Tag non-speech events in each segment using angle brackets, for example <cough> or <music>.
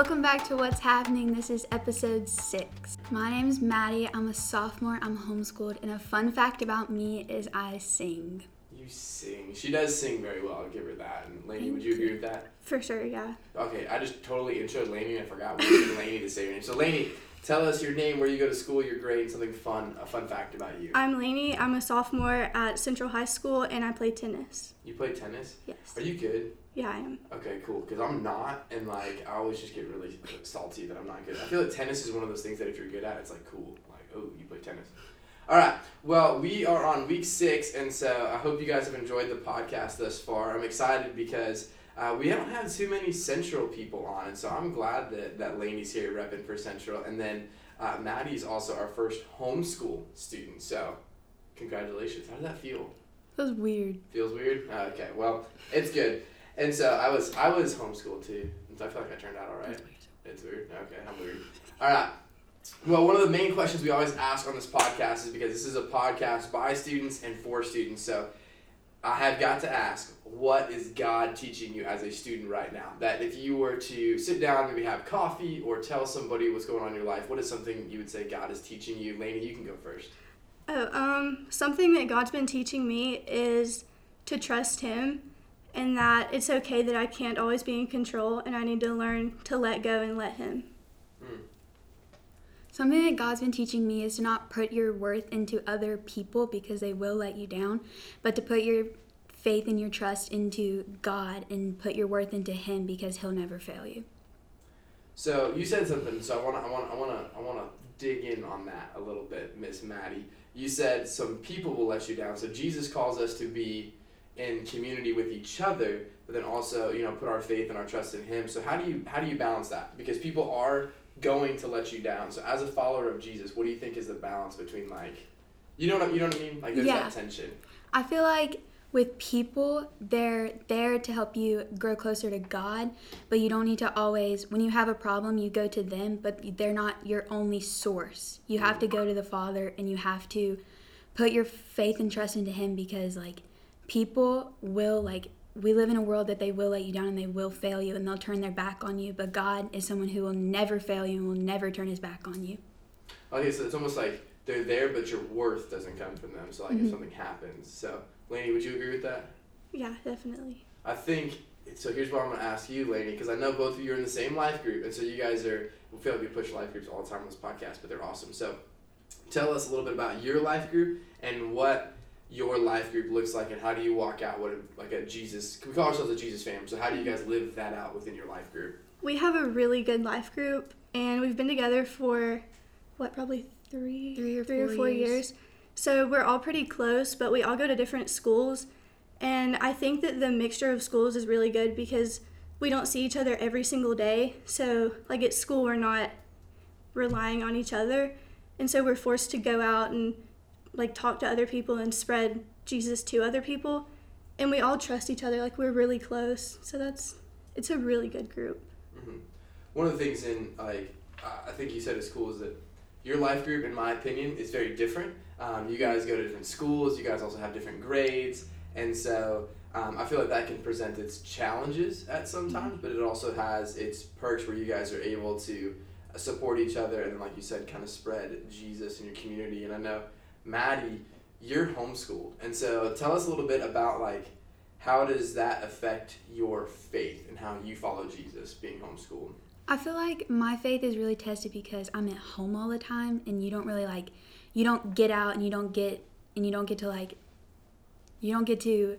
Welcome back to What's Happening. This is episode six. My name is Maddie. I'm a sophomore. I'm homeschooled. And a fun fact about me is I sing. You sing. She does sing very well. I'll give her that. And Lainey, would you agree with that? For sure, yeah. Okay, I just totally introed Lainey and I forgot we needed Lainey to say her name. So Lainey, tell us your name, where you go to school, your grade, something fun, a fun fact about you. I'm Lainey. I'm a sophomore at Central High School and I play tennis. You play tennis? Yes. Are you good? Yeah, I am. Okay, cool. Because I'm not, and like I always just get really salty that I'm not good. I feel like tennis is one of those things that if you're good at, it's like cool. Like, oh, you play tennis. All right. Well, we are on week six, and so I hope you guys have enjoyed the podcast thus far. I'm excited because uh, we haven't had too many Central people on, and so I'm glad that that Lainey's here repping for Central, and then uh, Maddie's also our first homeschool student. So, congratulations. How does that feel? That was weird. Feels weird. Oh, okay, well, it's good. And so I was I was homeschooled too, and so I feel like I turned out all right. It's weird. Okay, I'm weird. All right. Well, one of the main questions we always ask on this podcast is because this is a podcast by students and for students. So I have got to ask, what is God teaching you as a student right now? That if you were to sit down, maybe have coffee, or tell somebody what's going on in your life, what is something you would say God is teaching you? Lainey, you can go first. Oh, um, something that God's been teaching me is to trust Him and that it's okay that I can't always be in control and I need to learn to let go and let Him. Hmm. Something that God's been teaching me is to not put your worth into other people because they will let you down, but to put your faith and your trust into God and put your worth into Him because He'll never fail you. So you said something. So I want to, I want, I want to, I want to dig in on that a little bit, Miss Maddie. You said some people will let you down. So Jesus calls us to be in community with each other, but then also, you know, put our faith and our trust in Him. So how do you, how do you balance that? Because people are going to let you down. So as a follower of Jesus, what do you think is the balance between like, you know what, I- you know what I mean? Like there's Yeah. that tension. I feel like with people, they're there to help you grow closer to God, but you don't need to always, when you have a problem, you go to them, but they're not your only source. You have to go to the Father and you have to put your faith and trust into Him because, like, people will, like, we live in a world that they will let you down and they will fail you and they'll turn their back on you, but God is someone who will never fail you and will never turn his back on you. Okay, so it's almost like they're there, but your worth doesn't come from them. So like if Mhm. something happens. So Lainey, would you agree with that? Yeah, definitely. I think so. Here's what I'm gonna ask you, Lainey, because I know both of you are in the same life group, and so you guys are. We feel like we push life groups all the time on this podcast, but they're awesome. So, tell us a little bit about your life group and what your life group looks like, and how do you walk out what a, like a Jesus? We call ourselves a Jesus fam. So, how do you guys live that out within your life group? We have a really good life group and we've been together for what, probably three, Three or three or four four years. years. So we're all pretty close, but we all go to different schools. And I think that the mixture of schools is really good because we don't see each other every single day. So, like at school, we're not relying on each other. And so we're forced to go out and like talk to other people and spread Jesus to other people. And we all trust each other. Like we're really close. So that's, it's a really good group. hmm One of the things in like I think you said is cool is that your life group, in my opinion, is very different. Um, you guys go to different schools. You guys also have different grades, and so um, I feel like that can present its challenges at some times, but it also has its perks where you guys are able to support each other and, like you said, kind of spread Jesus in your community. And I know Maddie, you're homeschooled, and so tell us a little bit about like how does that affect your faith and how you follow Jesus being homeschooled. I feel like my faith is really tested because I'm at home all the time and you don't really like you don't get out and you don't get and you don't get to like you don't get to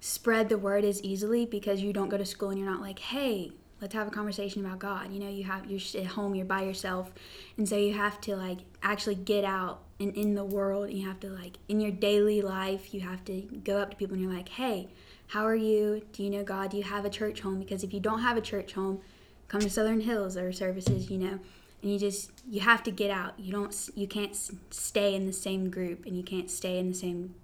spread the word as easily because you don't go to school and you're not like, "Hey, let's have a conversation about God." You know, you have you're at home, you're by yourself. And so you have to like actually get out and in the world and you have to like in your daily life, you have to go up to people and you're like, "Hey, how are you? Do you know God? Do you have a church home?" Because if you don't have a church home, come to Southern Hills or services, you know, and you just you have to get out. You don't you can't stay in the same group and you can't stay in the same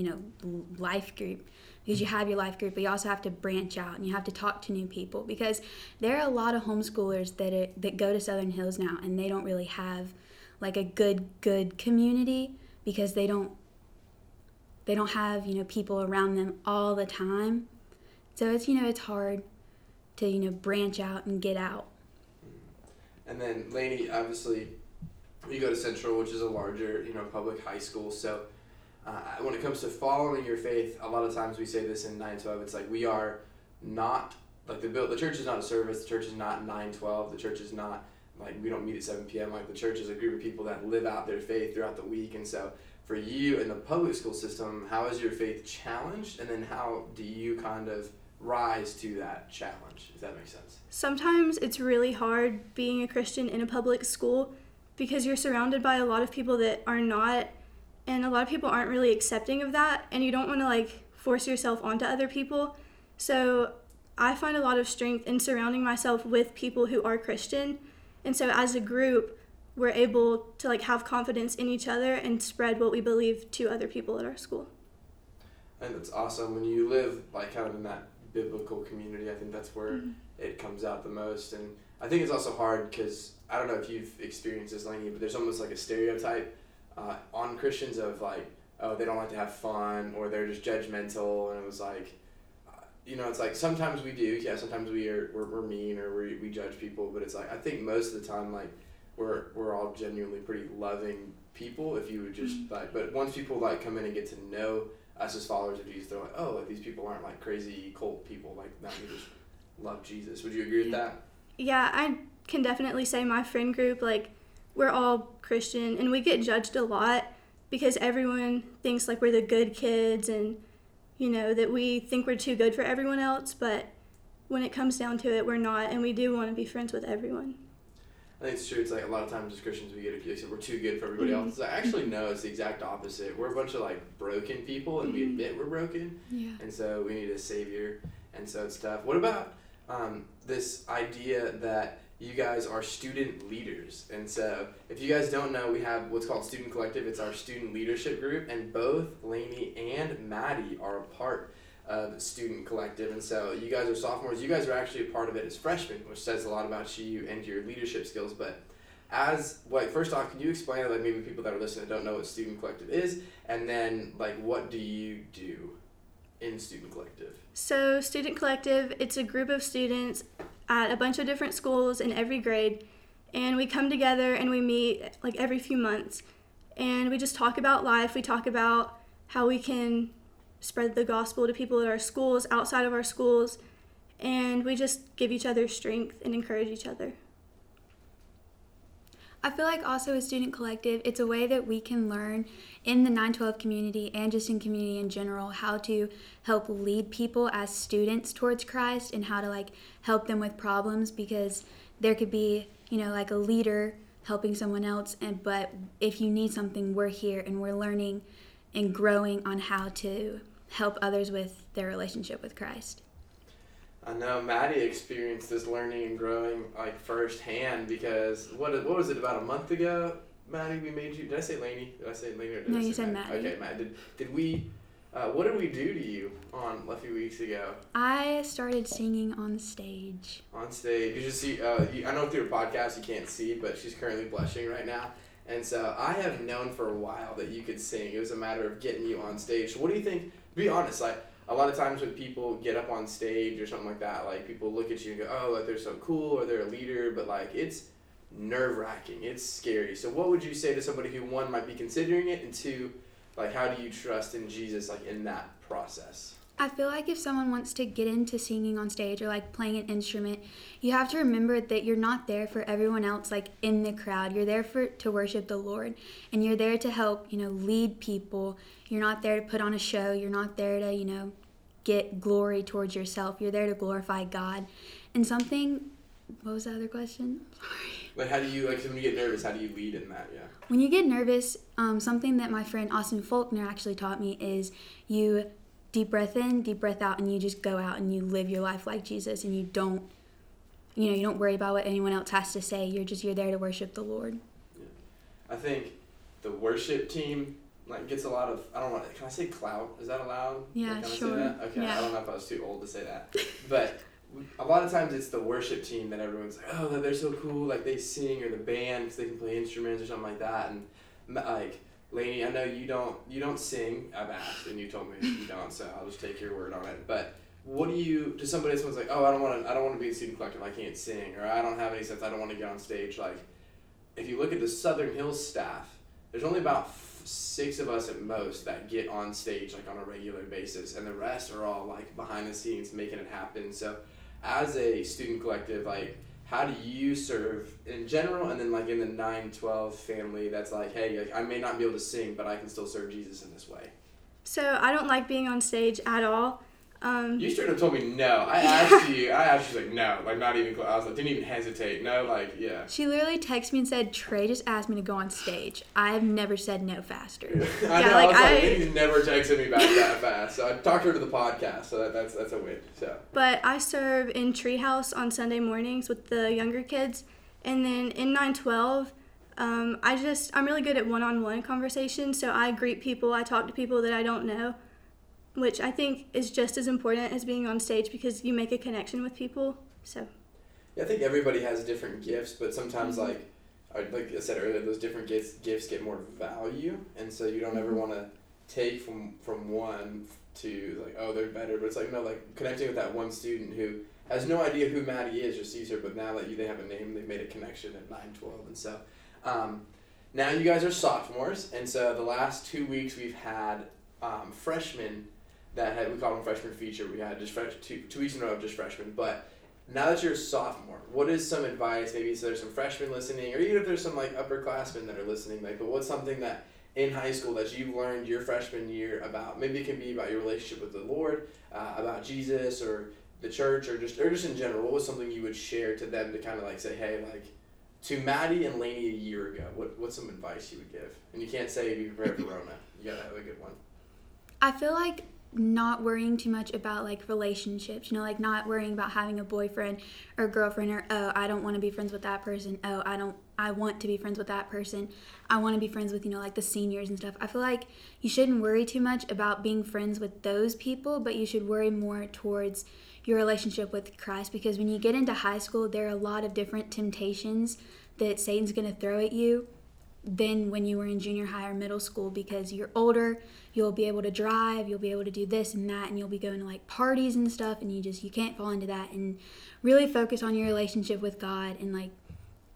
you know life group because you have your life group, but you also have to branch out and you have to talk to new people because there are a lot of homeschoolers that are, that go to Southern Hills now and they don't really have like a good good community because they don't they don't have you know people around them all the time so it's you know it's hard to you know branch out and get out And then Lainey, obviously, you go to Central, which is a larger, you know, public high school. So uh, when it comes to following your faith, a lot of times we say this in 912. It's like we are not like the. The church is not a service. The church is not 912. The church is not like we don't meet at 7 p.m. Like the church is a group of people that live out their faith throughout the week. And so for you in the public school system, how is your faith challenged, and then how do you kind of rise to that challenge? If that makes sense. Sometimes it's really hard being a Christian in a public school because you're surrounded by a lot of people that are not and a lot of people aren't really accepting of that and you don't want to like force yourself onto other people so i find a lot of strength in surrounding myself with people who are christian and so as a group we're able to like have confidence in each other and spread what we believe to other people at our school and it's awesome when you live like kind of in that biblical community i think that's where mm-hmm. it comes out the most and i think it's also hard because i don't know if you've experienced this Lainey, but there's almost like a stereotype uh, on Christians of like, oh, they don't like to have fun or they're just judgmental. And it was like, uh, you know, it's like sometimes we do, yeah, sometimes we are, we're, we're mean or we, we judge people, but it's like, I think most of the time, like, we're, we're all genuinely pretty loving people if you would just mm-hmm. like, but once people like come in and get to know us as followers of Jesus, they're like, oh, like, these people aren't like crazy cult people, like, now we just love Jesus. Would you agree with that? Yeah, I can definitely say my friend group, like, we're all Christian and we get judged a lot because everyone thinks like we're the good kids and you know that we think we're too good for everyone else, but when it comes down to it, we're not and we do want to be friends with everyone. I think it's true. It's like a lot of times as Christians we get accused of we're too good for everybody mm-hmm. else. I actually no, it's the exact opposite. We're a bunch of like broken people, and mm-hmm. we admit we're broken. Yeah. And so we need a savior, and so it's tough. What about um, this idea that you guys are student leaders. And so, if you guys don't know, we have what's called Student Collective. It's our student leadership group, and both Lainey and Maddie are a part of Student Collective. And so, you guys are sophomores. You guys are actually a part of it as freshmen, which says a lot about you and your leadership skills. But as like first off, can you explain like maybe people that are listening don't know what Student Collective is, and then like what do you do in Student Collective? So, Student Collective, it's a group of students at a bunch of different schools in every grade. And we come together and we meet like every few months. And we just talk about life. We talk about how we can spread the gospel to people at our schools, outside of our schools. And we just give each other strength and encourage each other. I feel like also a student collective, it's a way that we can learn in the 912 community and just in community in general how to help lead people as students towards Christ and how to like help them with problems because there could be, you know, like a leader helping someone else and but if you need something, we're here and we're learning and growing on how to help others with their relationship with Christ. I know Maddie experienced this learning and growing like firsthand because what what was it about a month ago, Maddie? We made you. Did I say Lainey? Did I say Lainey or did no, I say you said Maddie? Okay, Matt. Did did we? Uh, what did we do to you on a few weeks ago? I started singing on stage. On stage, you just see. Uh, you, I know through a podcast you can't see, but she's currently blushing right now. And so I have known for a while that you could sing. It was a matter of getting you on stage. So what do you think? Be honest, like a lot of times when people get up on stage or something like that, like people look at you and go, oh, like they're so cool or they're a leader, but like it's nerve wracking. It's scary. So what would you say to somebody who one might be considering it and two, like how do you trust in Jesus like in that process? I feel like if someone wants to get into singing on stage or like playing an instrument, you have to remember that you're not there for everyone else like in the crowd. You're there for to worship the Lord and you're there to help, you know, lead people. You're not there to put on a show. You're not there to, you know, get glory towards yourself. You're there to glorify God. And something what was the other question? Sorry. <laughs> Like how do you like when you get nervous, how do you lead in that, yeah? When you get nervous, um, something that my friend Austin Faulkner actually taught me is you deep breath in, deep breath out, and you just go out and you live your life like Jesus, and you don't, you know, you don't worry about what anyone else has to say. You're just you're there to worship the Lord. Yeah. I think the worship team like gets a lot of I don't want can I say clout? Is that allowed? Yeah, like, sure. Okay, yeah. I don't know if I was too old to say that, but a lot of times it's the worship team that everyone's like, oh, they're so cool, like they sing or the band because they can play instruments or something like that, and like Lainey, I know you don't you don't sing. I've asked and you told me you don't, so I'll just take your word on it. But what do you to somebody someone's like, oh, I don't want to, I don't want to be a student collective, I can't sing, or I don't have any sense, I don't want to get on stage. Like, if you look at the Southern Hills staff, there's only about six of us at most that get on stage like on a regular basis, and the rest are all like behind the scenes making it happen. So, as a student collective, like how do you serve in general and then like in the 912 family that's like hey like i may not be able to sing but i can still serve jesus in this way So I don't like being on stage at all. Um, you straight up told me no i asked you i asked you like no like not even close i was like didn't even hesitate no like yeah She literally texted me and said, Trey just asked me to go on stage. I have never said no faster. <laughs> I know, Yeah, I like, was like, I- Lainey's never texted me back that fast. So I talked her to the podcast, so that, that's that's a win. So but I serve in Treehouse on Sunday mornings with the younger kids, and then in 912, um, I just I'm really good at one-on-one conversations. So I greet people, I talk to people that I don't know, which I think is just as important as being on stage because you make a connection with people. So yeah, I think everybody has different gifts, but sometimes Mhm. like I- like I said earlier, those different gifts gifts get more value, and so you don't ever Mhm. want to take from from one to like oh they're better, but it's like no like connecting with that one student who has no idea who Maddie is, just sees her, but now that you they have a name, they've made a connection at nine twelve, and so. Um, now you guys are sophomores, and so the last two weeks we've had um, freshmen that had we call them freshman feature. We had just fresh two, two weeks in a row of just freshmen. But now that you're a sophomore, what is some advice? Maybe so there's some freshmen listening, or even if there's some like upperclassmen that are listening. Like, but what's something that in high school that you've learned your freshman year about? Maybe it can be about your relationship with the Lord, uh, about Jesus, or the church, or just or just in general. What was something you would share to them to kind of like say, hey, like. To Maddie and Lainey a year ago, what what's some advice you would give? And you can't say be prepared for Rona. You gotta have a good one. I feel like not worrying too much about like relationships, you know, like not worrying about having a boyfriend or girlfriend or oh, I don't want to be friends with that person. Oh, I don't I want to be friends with that person. I want to be friends with, you know, like the seniors and stuff. I feel like you shouldn't worry too much about being friends with those people, but you should worry more towards your relationship with Christ because when you get into high school, there are a lot of different temptations that Satan's going to throw at you than when you were in junior high or middle school because you're older you'll be able to drive you'll be able to do this and that and you'll be going to like parties and stuff and you just you can't fall into that and really focus on your relationship with god and like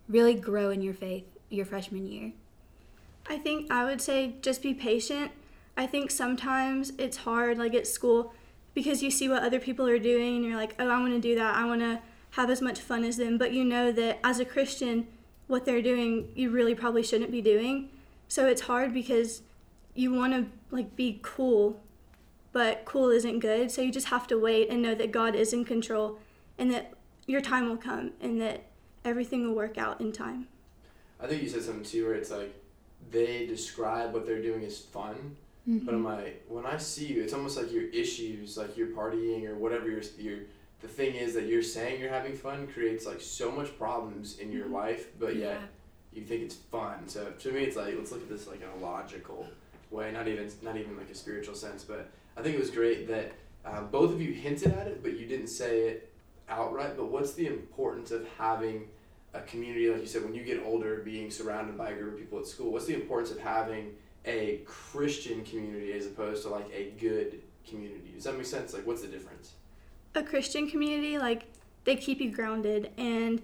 really grow in your faith your freshman year I think I would say just be patient. I think sometimes it's hard, like at school, because you see what other people are doing and you're like, oh, I want to do that. I want to have as much fun as them. But you know that as a Christian, what they're doing, you really probably shouldn't be doing. So it's hard because you want to like be cool, but cool isn't good. So you just have to wait and know that God is in control and that your time will come and that everything will work out in time. I think you said something too where it's like they describe what they're doing as fun, but mm-hmm. I'm like when I see you, it's almost like your issues, like you're partying or whatever your your the thing is that you're saying you're having fun creates like so much problems in your life, but yet you think it's fun. So to me, it's like let's look at this like in a logical way, not even not even like a spiritual sense. But I think it was great that uh, both of you hinted at it, but you didn't say it outright. But what's the importance of having a community, like you said, when you get older, being surrounded by a group of people at school? What's the importance of having a Christian community as opposed to like a good community? Does that make sense? Like, what's the difference? A Christian community, like they keep you grounded and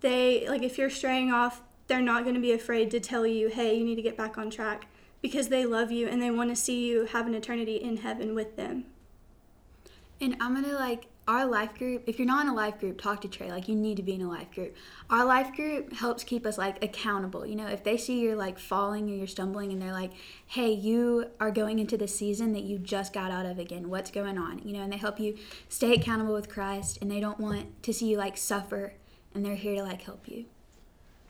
they like if you're straying off, they're not going to be afraid to tell you, "Hey, you need to get back on track." Because they love you and they want to see you have an eternity in heaven with them. And I'm gonna like our life group. If you're not in a life group, talk to Trey. Like you need to be in a life group. Our life group helps keep us like accountable. You know, if they see you're like falling or you're stumbling, and they're like, "Hey, you are going into the season that you just got out of again. What's going on?" You know, and they help you stay accountable with Christ, and they don't want to see you like suffer, and they're here to like help you.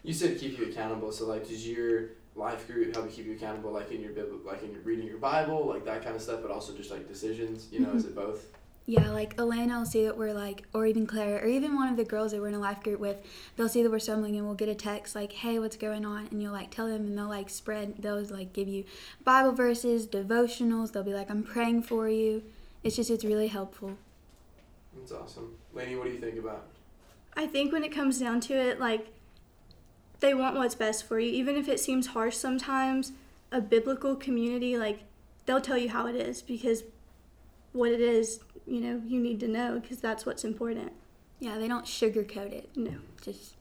You said keep you accountable. So like, does your life group help you keep you accountable, like in your Bib- like in your reading your Bible, like that kind of stuff, but also just like decisions? You know, is it both? Yeah, like Elena will see that we're like, or even Claire, or even one of the girls that we're in a life group with, they'll see that we're stumbling and we'll get a text like, hey, what's going on? And you'll like tell them and they'll like spread, they'll like give you Bible verses, devotionals. They'll be like, I'm praying for you. It's just, it's really helpful. That's awesome. Lainey, what do you think about? I think when it comes down to it, like they want what's best for you, even if it seems harsh sometimes. A biblical community, like they'll tell you how it is because what it is, you know, you need to know because that's what's important. Yeah, they don't sugarcoat it. No. Just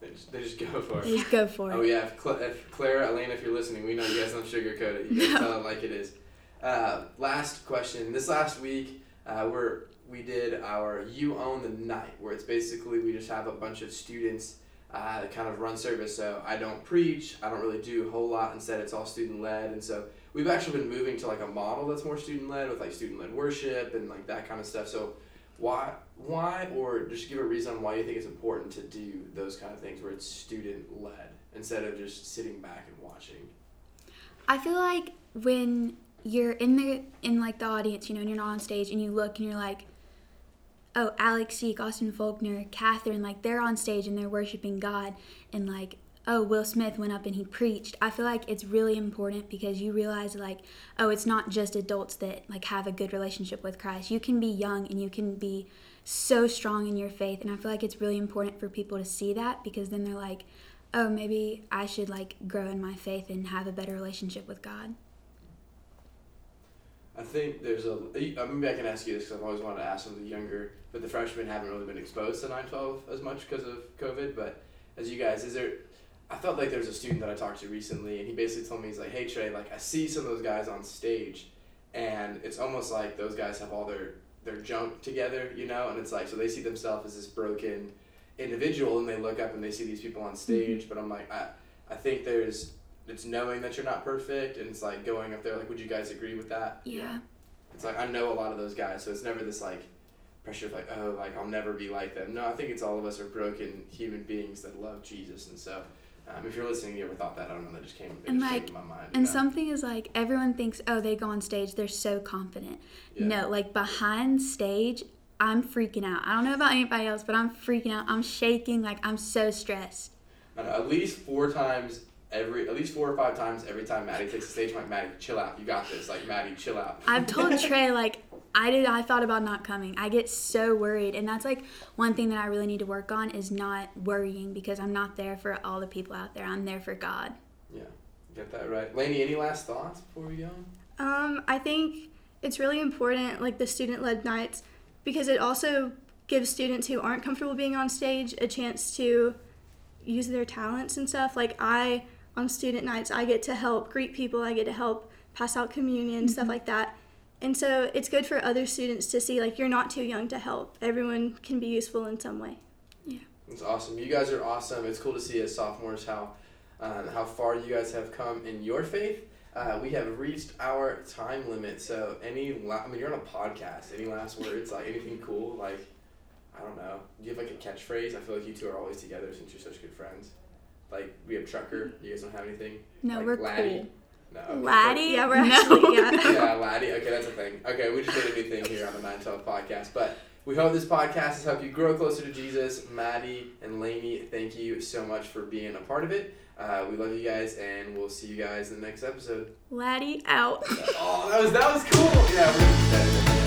They just, they just go for they it. just go for it. Oh yeah, if, Cla- if Clara, Elena, if you're listening, we know you guys don't sugarcoat it. You guys No. tell it like it is. Uh, last question. This last week, uh, we're we did our "You Own the Night," where it's basically we just have a bunch of students uh, that kind of run service. So I don't preach. I don't really do a whole lot. Instead, it's all student led, and so we've actually been moving to like a model that's more student led with like student led worship and like that kind of stuff. So why why or just give a reason why you think it's important to do those kind of things where it's student led instead of just sitting back and watching. I feel like when you're in the in like the audience, you know, and you're not on stage, and you look and you're like, oh, Alex Seek, Austin Faulkner, Catherine, like they're on stage and they're worshiping God, and like, oh, Will Smith went up and he preached. I feel like it's really important because you realize like, oh, it's not just adults that like have a good relationship with Christ. You can be young and you can be so strong in your faith, and I feel like it's really important for people to see that because then they're like, oh, maybe I should like grow in my faith and have a better relationship with God. I think there's a uh, maybe I can ask you this because I've always wanted to ask some of the younger, but the freshmen haven't really been exposed to 912 as much because of COVID. But as you guys, is there? I felt like there was a student that I talked to recently, and he basically told me he's like, "Hey Trey, like I see some of those guys on stage, and it's almost like those guys have all their their junk together, you know, and it's like so they see themselves as this broken individual, and they look up and they see these people on mm-hmm. stage. But I'm like, I I think there's it's knowing that you're not perfect, and it's like going up there. Like, would you guys agree with that? Yeah. It's like I know a lot of those guys, so it's never this like pressure of like, oh, like I'll never be like them. No, I think it's all of us are broken human beings that love Jesus, and so um, if you're listening, you ever thought that? I don't know. That just came. And, just came like, to my mind. And yeah. something is like everyone thinks, oh, they go on stage, they're so confident. Yeah. No, like behind stage, I'm freaking out. I don't know about anybody else, but I'm freaking out. I'm shaking, like I'm so stressed. I know, at least four times every, at least four or five times every time Maddie takes the stage, I'm like Maddie, chill out. You got this. Like Maddie, chill out. I've told <laughs> Trey like I did. I thought about not coming. I get so worried, and that's like one thing that I really need to work on is not worrying because I'm not there for all the people out there. I'm there for God. yeah, get that right. Lainey, any last thoughts before we go? Um, I think it's really important, like the student led nights, because it also gives students who aren't comfortable being on stage a chance to use their talents and stuff. Like, I, on student nights, I get to help greet people, I get to help pass out communion, stuff like that. And so it's good for other students to see, like, you're not too young to help. Everyone can be useful in some way. Yeah. It's awesome. You guys are awesome. It's cool to see as sophomores how um, how far you guys have come in your faith. Uh, we have reached our time limit. So any, la- I mean, you're on a podcast. Any last words? Like anything cool? Like I don't know. Do you have like a catchphrase? I feel like you two are always together since you're such good friends. Like we have Trucker. You guys don't have anything? No, Like we're Laddie? cool. No. okay, Laddie? Yeah, we're No. actually, yeah. <laughs> yeah, Laddie. Okay, that's a thing. Okay, we just did a new thing here on the 912 podcast. But we hope this podcast has helped you grow closer to Jesus. Maddie and Lainey, thank you so much for being a part of it. Uh, we love you guys, and we'll see you guys in the next episode. Laddie out. oh, that was that was cool. Yeah, we're gonna do that.